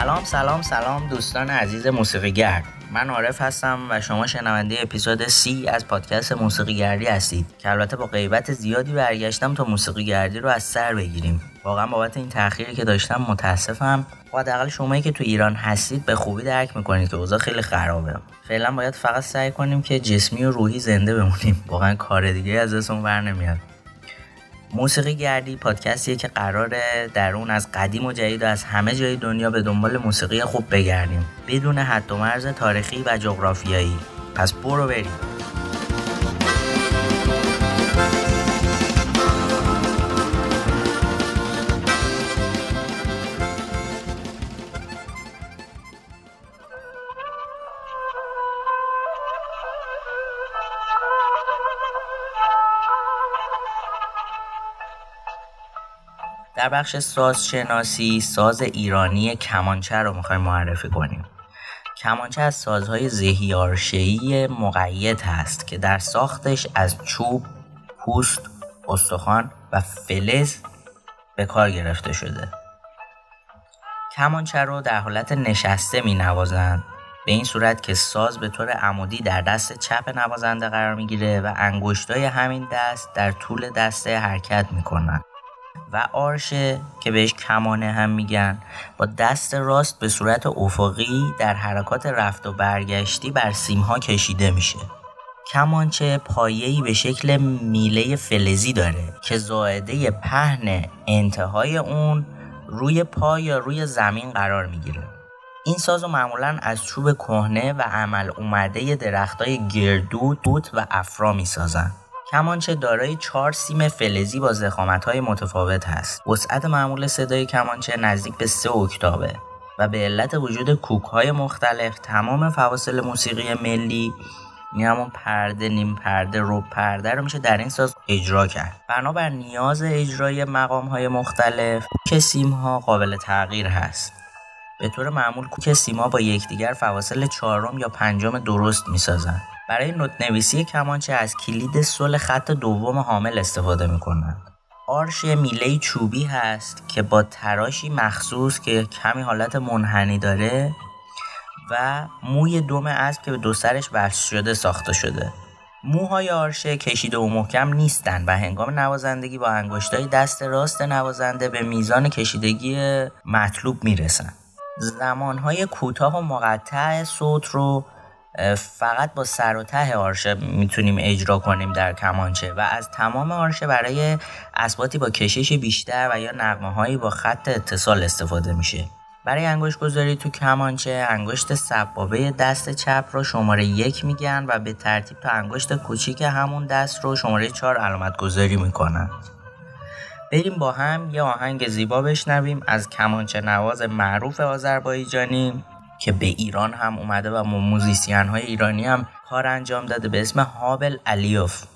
سلام سلام سلام دوستان عزیز موسیقی گرد. من عارف هستم و شما شنونده اپیزود سی از پادکست موسیقی گردی هستید که البته با غیبت زیادی برگشتم تا موسیقی گردی رو از سر بگیریم. واقعا بابت این تأخیری که داشتم متاسفم. و حداقل شمایی که تو ایران هستید به خوبی درک می‌کنید که اوضاع خیلی خرابه. فعلا باید فقط سعی کنیم که جسمی و روحی زنده بمونیم. واقعا کار دیگه از دستمون بر نمیاد. موسیقی گردی پادکستیه که قراره در اون از قدیم و جدید و از همه جای دنیا به دنبال موسیقی خوب بگردیم. بدون حد و مرز تاریخی و جغرافیایی. پس برو بریم. در بخش ساز شناسی ساز ایرانی کمانچه رو می‌خوایم معرفی کنیم. کمانچه از سازهای زهیارشهی مقید هست که در ساختش از چوب، پوست، استخوان و فلز به کار گرفته شده. کمانچه رو در حالت نشسته می نوازند به این صورت که ساز به طور عمودی در دست چپ نوازنده قرار می‌گیره و انگشتای همین دست در طول دسته حرکت می‌کنن و آرشه که بهش کمانه هم میگن. با دست راست به صورت افقی در حرکات رفت و برگشتی بر سیمها کشیده میشه. کمانچه پایه‌ای به شکل میله فلزی داره که زائده پهن انتهای اون روی پا یا روی زمین قرار می‌گیره. این ساز معمولا از چوب کهنه و عمل اومده درختای گردو، توت و افرا می‌سازن. کمانچه دارای چهار سیم فلزی با های متفاوت هست. وسعت معمول صدای کمانچه نزدیک به سه اکتابه و به علت وجود کوک های مختلف تمام فواصل موسیقی ملی این همون پرده نیم پرده رو پرده رو میشه در این ساز اجرا کرد. بنابر نیاز اجرای مقام های مختلف کوک سیم ها قابل تغییر هست. به طور معمول کوک سیم ها با یکدیگر فواصل چهارم یا پنجم درست می‌سازند. برای نوت نویسی کمانچه از کلید سل خط دوم حامل استفاده می‌کنند. آرش میله چوبی هست که با تراشی مخصوص که کمی حالت منحنی داره و موی دوم اسب که به دو سرش بست شده ساخته شده. موهای آرشه کشیده و محکم نیستند و هنگام نوازندگی با انگشتای دست راست نوازنده به میزان کشیدگی مطلوب می‌رسن. زمانهای کوتاه و مقطع صوت رو فقط با سر و ته آرشه می‌تونیم اجرا کنیم در کمانچه و از تمام آرشه برای اسباتی با کشش بیشتر و یا نقمه هایی با خط اتصال استفاده میشه. برای انگشت گذاری تو کمانچه انگشت سبابه دست چپ رو شماره یک میگن و به ترتیب تا انگشت کوچیک همون دست رو شماره چهار علامت گذاری می‌کنن. بریم با هم یه آهنگ زیبا بشنویم از کمانچه نواز معروف آذربایجانی. که به ایران هم اومده و موزیسین های ایرانی هم کار انجام داده. به اسم هابل علیوف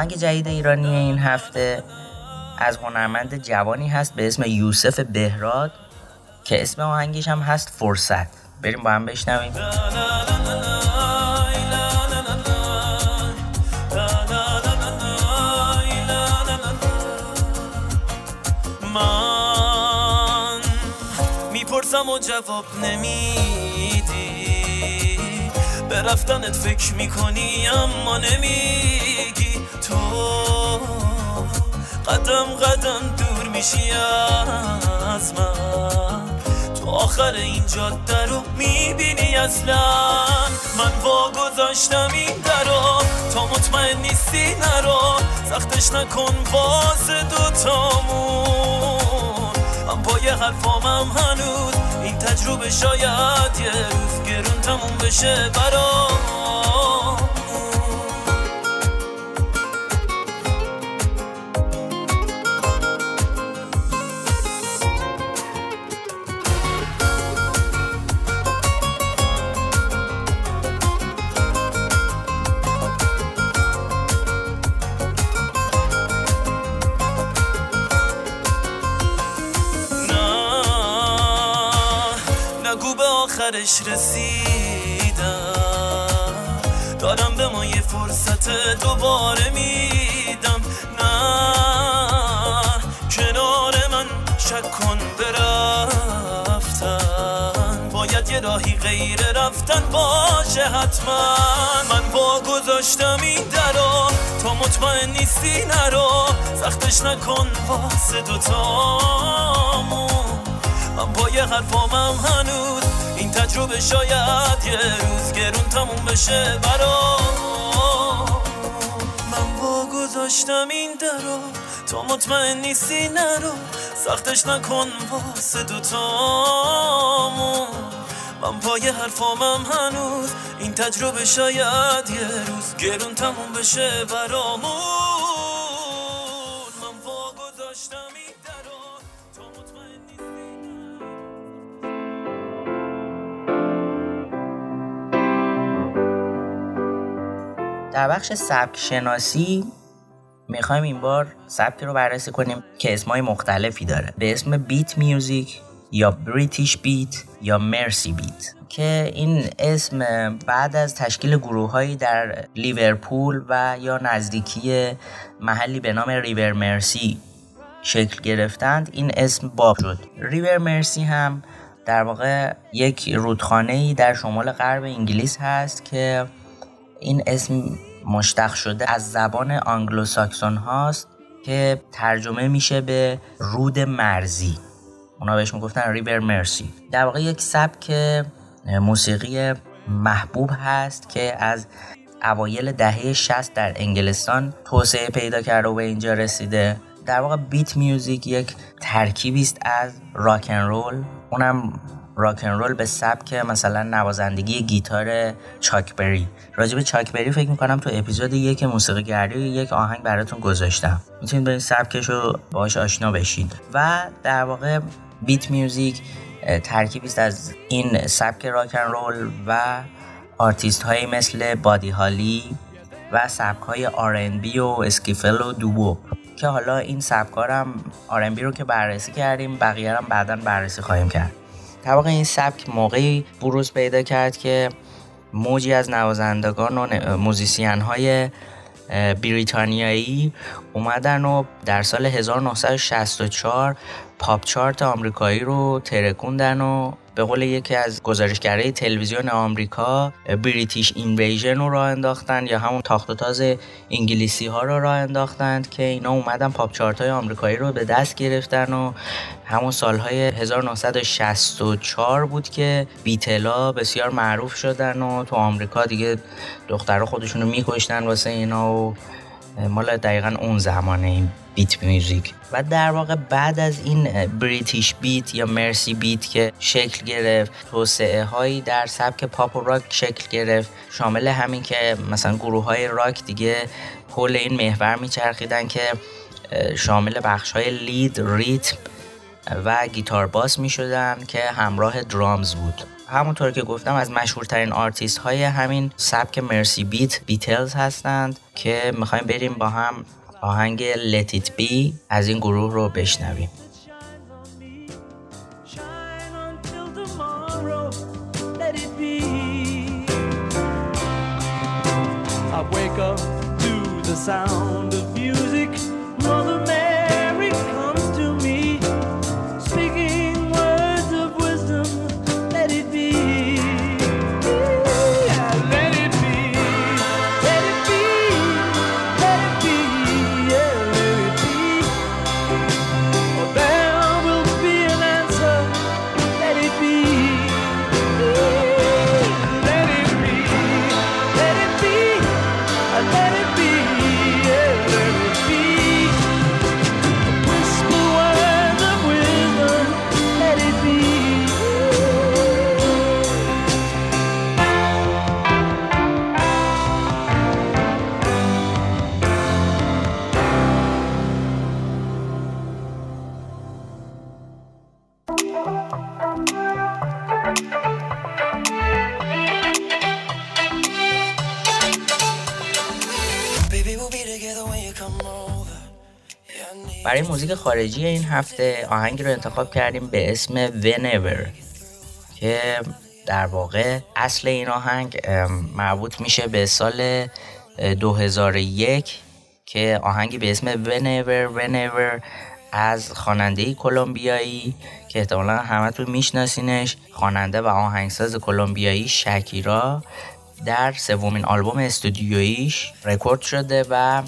آهنگ جدید ایرانی این هفته از هنرمند جوانی هست به اسم یوسف بهراد که اسم آهنگش هم هست فرصت. بریم با هم بشنویم. من می‌پرسم و جواب نمیدی. به رفتنت فکر می‌کنی اما نمیگی تو قدم قدم دور میشی از من. تو آخر این جاده رو می‌بینی اصلا. من وا گذاشتم این درو تا مطمئن نیستی نرو. سختش نکن واسه دوتامون من با یه حرفامم هنوز این تجربه شاید یه روز گرون تموم بشه برام. رسیدم. دارم به ما یه فرصت دوباره میدم. نه کنار من شک کن برفتن باید یه راهی غیر رفتن باشه حتما. من با گذاشتم این درو تا مطمئن نیستی نرو سختش نکن واسه دوتامون. من با یه حرفامم هنوز تجربه شاید یه روز گرون تموم بشه برا من با گذاشتم این درو تو مطمئن نیستی نرو سختش نکن واسه دوتامون. من پای حرفامم هنوز. این تجربه شاید یه روز گرون تموم بشه برامون. در بخش سبک شناسی می‌خوایم این بار سبکی رو بررسی کنیم که اسمای مختلفی داره. به اسم بیت میوزیک یا بریتیش بیت یا مرسی بیت که این اسم بعد از تشکیل گروه در لیورپول و یا نزدیکی محلی به نام ریور مرسی شکل گرفتند این اسم باب شد. ریور مرسی هم در واقع یک رودخانه در شمال غرب انگلیس هست که این اسم مشتق شده از زبان آنگلو ساکسون هاست که ترجمه میشه به رود مرزی. اونا بهش می‌گفتن River Mersey در واقع یک سبک موسیقی محبوب هست که از اوایل دهه 60 در انگلستان توسعه پیدا کرده و به اینجا رسیده. در واقع beat music یک ترکیبی است از rock 'n' roll. اونم rock 'n' roll به سبک مثلا نوازندگی گیتار چاک بری. راجع به چاک بری فکر می‌کنم تو اپیزود یک موسیقی گردی یک آهنگ براتون گذاشتم. می‌تونید به این سبکش رو باهاش آشنا بشید و در واقع beat music ترکیبی است از این سبک rock 'n' roll و آرتیست های مثل بادی هالی و سبک های R&B و skiffle و doo-wop که حالا این سبکارم R&B رو که بررسی کردیم بقیه هم بعدا بررسی خواهیم کرد. طبق این سبک موقعی بروز پیدا کرد که موجی از نوازندگان و musician های بریتانیایی اومدن و در سال 1964 pop chart آمریکایی رو ترکوندن و به قول یکی از گزارشگرای تلویزیون آمریکا British Invasion رو راه انداختن یا همون تاخت و تاز انگلیسی ها رو راه انداختند که اینا اومدن pop chart های آمریکایی رو به دست گرفتن و همون سالهای 1964 بود که بیتلا بسیار معروف شدن و تو آمریکا دیگه دخترها خودشونو میکشتن واسه اینا و مال دقیقا اون زمانه این بیت میوزیک. و در واقع بعد از این بریتیش بیت یا مرسی بیت که شکل گرفت توسعه هایی در سبک پاپ و راک شکل گرفت. شامل همین که مثلا گروه های راک دیگه حول این محور میچرخیدن که شامل بخش های lead ریتم و گیتار باس می شدن که همراه drums بود. همونطور که گفتم از مشهورترین آرتیست های همین سبک Merseybeat بیتلز هستند که می‌خوایم بریم با هم آهنگ Let It Be از این گروه رو بشنویم. Sound of music. برای موزیک خارجی این هفته آهنگی رو انتخاب کردیم به اسم Whenever که در واقع اصل این آهنگ مربوط میشه به سال 2001 که آهنگی به اسم Whenever Whenever از خواننده کلمبیایی که احتمالا همتون میشناسینش خواننده و آهنگساز کلمبیایی شکیرا. در سومین آلبوم استودیویش رکورد شده و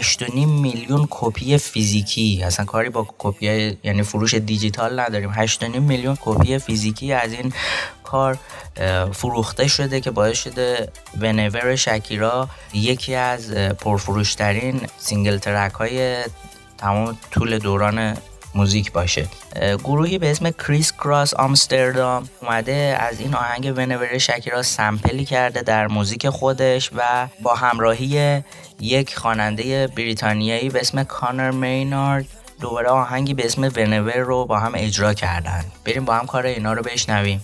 8.5 میلیون کپی فیزیکی. اصلا کاری با کپی یعنی فروش دیجیتال نداریم. 8.5 میلیون کپی فیزیکی از این کار فروخته شده که باعث شده Whenever شکیرا یکی از پرفروشترین single track های تمام طول دوران موزیک باشه. گروهی به اسم کریس کراس آمستردام اومده از این آهنگ Whenever شکیرا sample ی کرده در موزیک خودش و با همراهی یک خواننده بریتانیایی به اسم کانر مینارد دوباره آهنگی به اسم ونور رو با هم اجرا کردن. بریم با هم کار اینا رو بشنویم.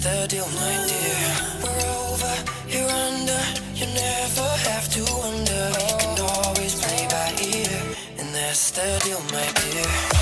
That's the deal, my dear. We're over, you're under. You never have to wonder. We can always play by ear. And that's the deal, my dear.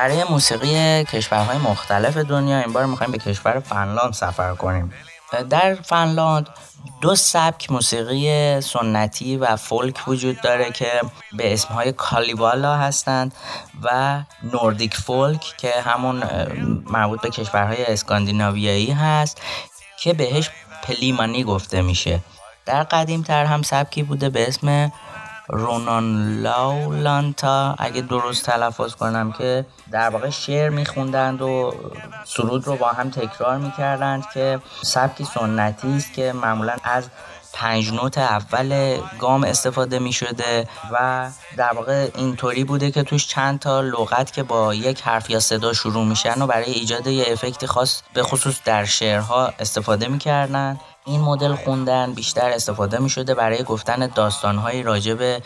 برای موسیقی کشورهای مختلف دنیا این بار می‌خوایم به کشور فنلاند سفر کنیم. در فنلاند دو سبک موسیقی سنتی و فولک وجود داره که به اسمهای کالیوالا هستند و نوردیک فولک که همون مربوط به کشورهای اسکاندیناویایی هست که بهش پلیمانی گفته میشه. در قدیم تر هم سبکی بوده به اسم رونان لاولانتا اگه درست تلفظ کنم که در واقع شعر میخوندند و سرود رو با هم تکرار می‌کردند که سبکی سنتی است که معمولا از پنج نوت اول گام استفاده می شده و در واقع اینطوری بوده که توش چند تا لغت که با یک حرف یا صدا شروع میشن و برای ایجاد یه افکتی خاص به خصوص در شعرها استفاده می‌کردن. این مدل خوندن بیشتر استفاده می شده برای گفتن داستانهایی راجع به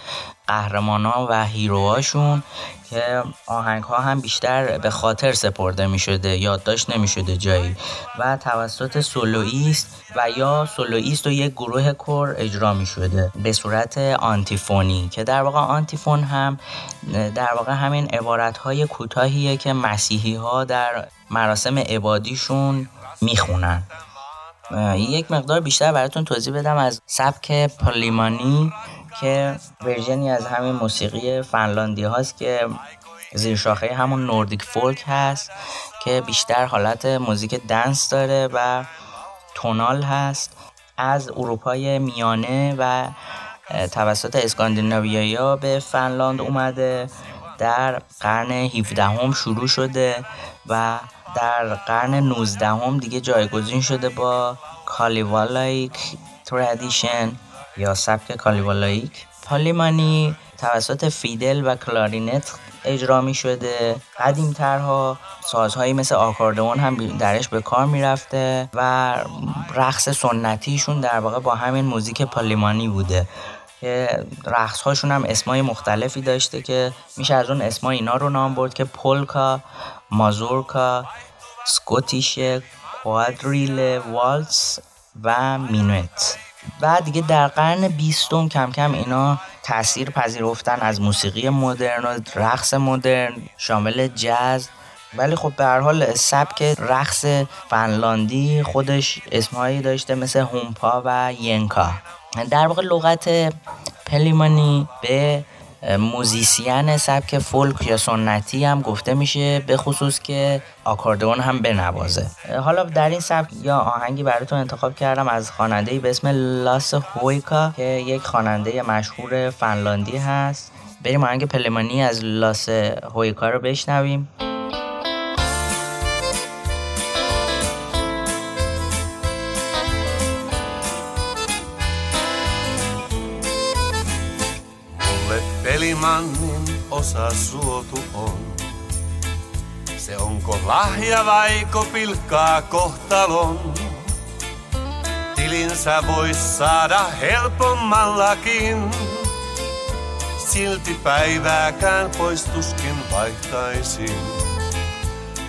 قهرمان ها و هیروهاشون که آهنگ ها هم بیشتر به خاطر سپرده می شده یادداشت نمی شده جایی. و توسط سولویست و یا سولویست و یک گروه کور اجرا می شده به صورت آنتیفونی که در واقع آنتیفون هم در واقع همین عبارت های کوتاهیه که مسیحی ها در مراسم عبادیشون می‌خونن. یک مقدار بیشتر براتون توضیح بدم از سبک پالیمانی که ورژنی از همین موسیقی فنلاندی هاست که زیر شاخه همون نوردیک فولک هست که بیشتر حالت موزیک دنس داره و تونال هست. از اروپای میانه و توسط اسکاندیناویایی به فنلاند اومده در قرن 17 هم شروع شده و در قرن 19 هم دیگه جایگزین شده با Kalevalaic tradition یا سبک Kalevalaic پالیمانی توسط fiddle و clarinet اجرا می شده. قدیم ترها سازهایی مثل آکاردئون هم درش به کار می رفته و رقص سنتیشون در واقع با همین موزیک پالیمانی بوده. که رقص هاشون هم اسمای مختلفی داشته که میشه از اون اسمای اینا رو نام برد که پولکا مازورکا سکوتیش کوادریل والتس و مینوت. و دیگه در قرن بیستم کم کم اینا تاثیر پذیرفتن از موسیقی مدرن و رقص مدرن شامل جاز. ولی خب به هر حال سبک رقص فنلاندی خودش اسمهایی داشته مثل هومپا و ینکا. در واقع لغت پلیمانی به موزیسین سبک فولک یا سنتی هم گفته میشه به خصوص که آکاردئون هم بنوازه حالا در این سبک یا آهنگی براتون انتخاب کردم از خواننده به اسم لاس هویکا که یک خواننده مشهور فنلاندی هست. بریم آهنگ پلیمانی از لاس هویکا رو بشنویم. Osa suotu on. Se onko lahja vaiko pilkkaa kohtalon. Tilinsä vois saada helpommallakin. Silti päivääkään poistuskin vaihtaisin.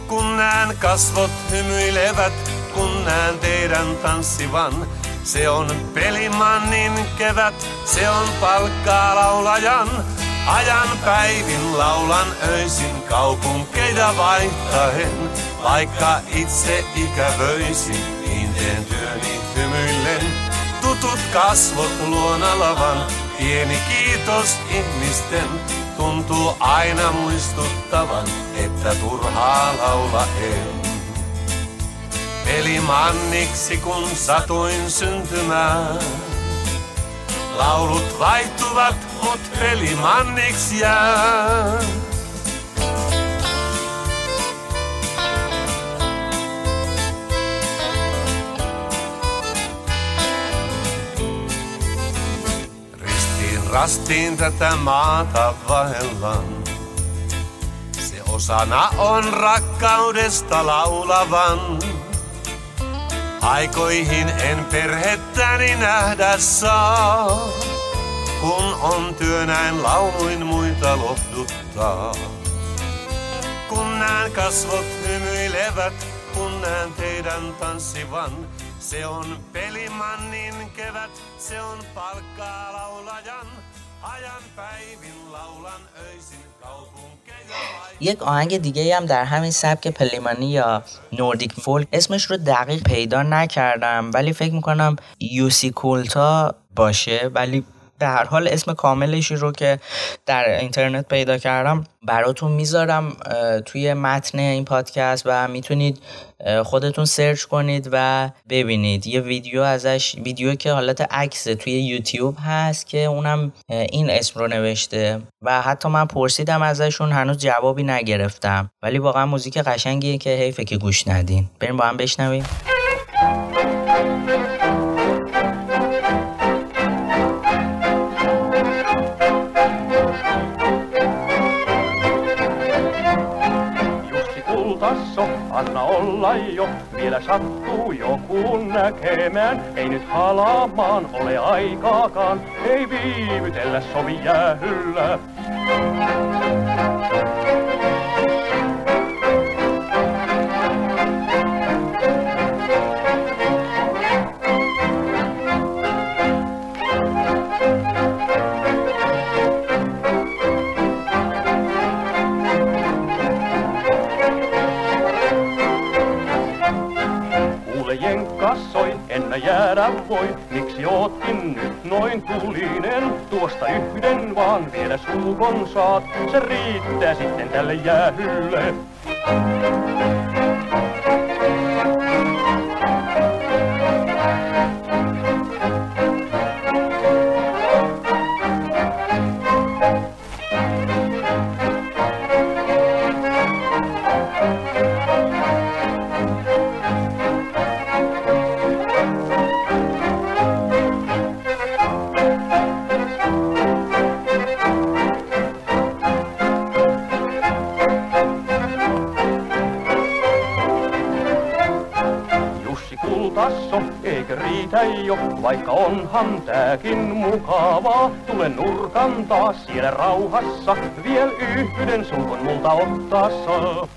Kun näen kasvot hymyilevät, kun näen teidän tanssivan, se on pelimannin kevät, se on palkkaa laulajan. Ajan päivin laulan öisin kaupunkeja vaihtaen. Vaikka itse ikävöisin, niin teen työni hymyillen. Tutut kasvot luona lavan, pieni kiitos ihmisten. Tuntuu aina muistuttavan, että turhaa laula en. Eli manniksi kun satuin syntymään. Laulut vaihtuvat, mut pelimanniksi jää. Ristiin rastiin tätä maata vaellan. Se osana on rakkaudesta laulavan. Aikoihin en perhettäni nähdä saa, kun on työ näin lauluin muita lohduttaa. Kun näen kasvot hymyilevät, kun näen teidän tanssivan, se on pelimannin kevät, se on palkkaa laulajan. Ajan päivin laulan öisin یک آهنگ دیگه هم در همین سبک پلیمانی یا نوردیک فولک اسمش رو دقیق پیدا نکردم ولی فکر می‌کنم یوسی کولتا باشه ولی به هر حال اسم کاملش رو که در اینترنت پیدا کردم براتون می‌ذارم توی متن این پادکست و می‌تونید خودتون سرچ کنید و ببینید. یه ویدیو ازش ویدیو که حالت عکس توی یوتیوب هست که اونم این اسم رو نوشته و حتی من پرسیدم ازشون هنوز جوابی نگرفتم. ولی واقعا موزیک قشنگیه که حیفه که گوش ندین. بریم با هم بشنویم. Jo, vielä sattuu joku näkemään. Ei nyt halaamaan ole aikaakaan, ei viivytellä sovi jäähyllä. jäädä noin tulinen? Tuosta yhden vaan vielä suukon saat. Se riittää sitten tälle jäähylle. Vaikka onhan tääkin mukavaa. Tulen nurkan taas siellä rauhassa, vielä yhden sulkon multa ottaa saa.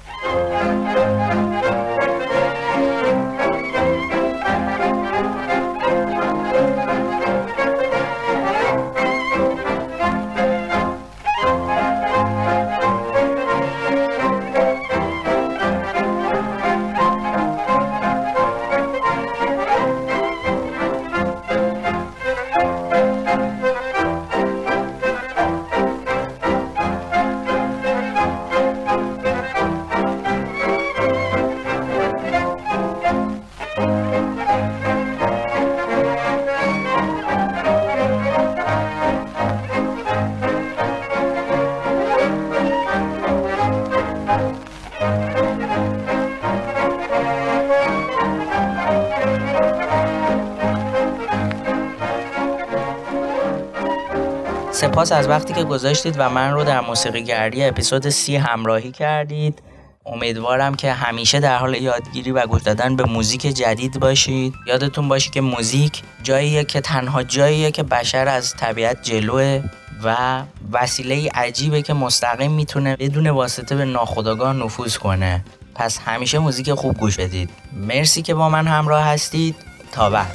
سپاس از وقتی که گذاشتید و من رو در موسیقی گردی اپیزود سی همراهی کردید. امیدوارم که همیشه در حال یادگیری و گوش دادن به موزیک جدید باشید. یادتون باشه که موزیک جاییه که تنها جاییه که بشر از طبیعت جلوه و وسیله عجیبه که مستقیم می‌تونه بدون واسطه به ناخودآگاه نفوذ کنه. پس همیشه موزیک خوب گوش بدید. مرسی که با من همراه هستید. تا بعد.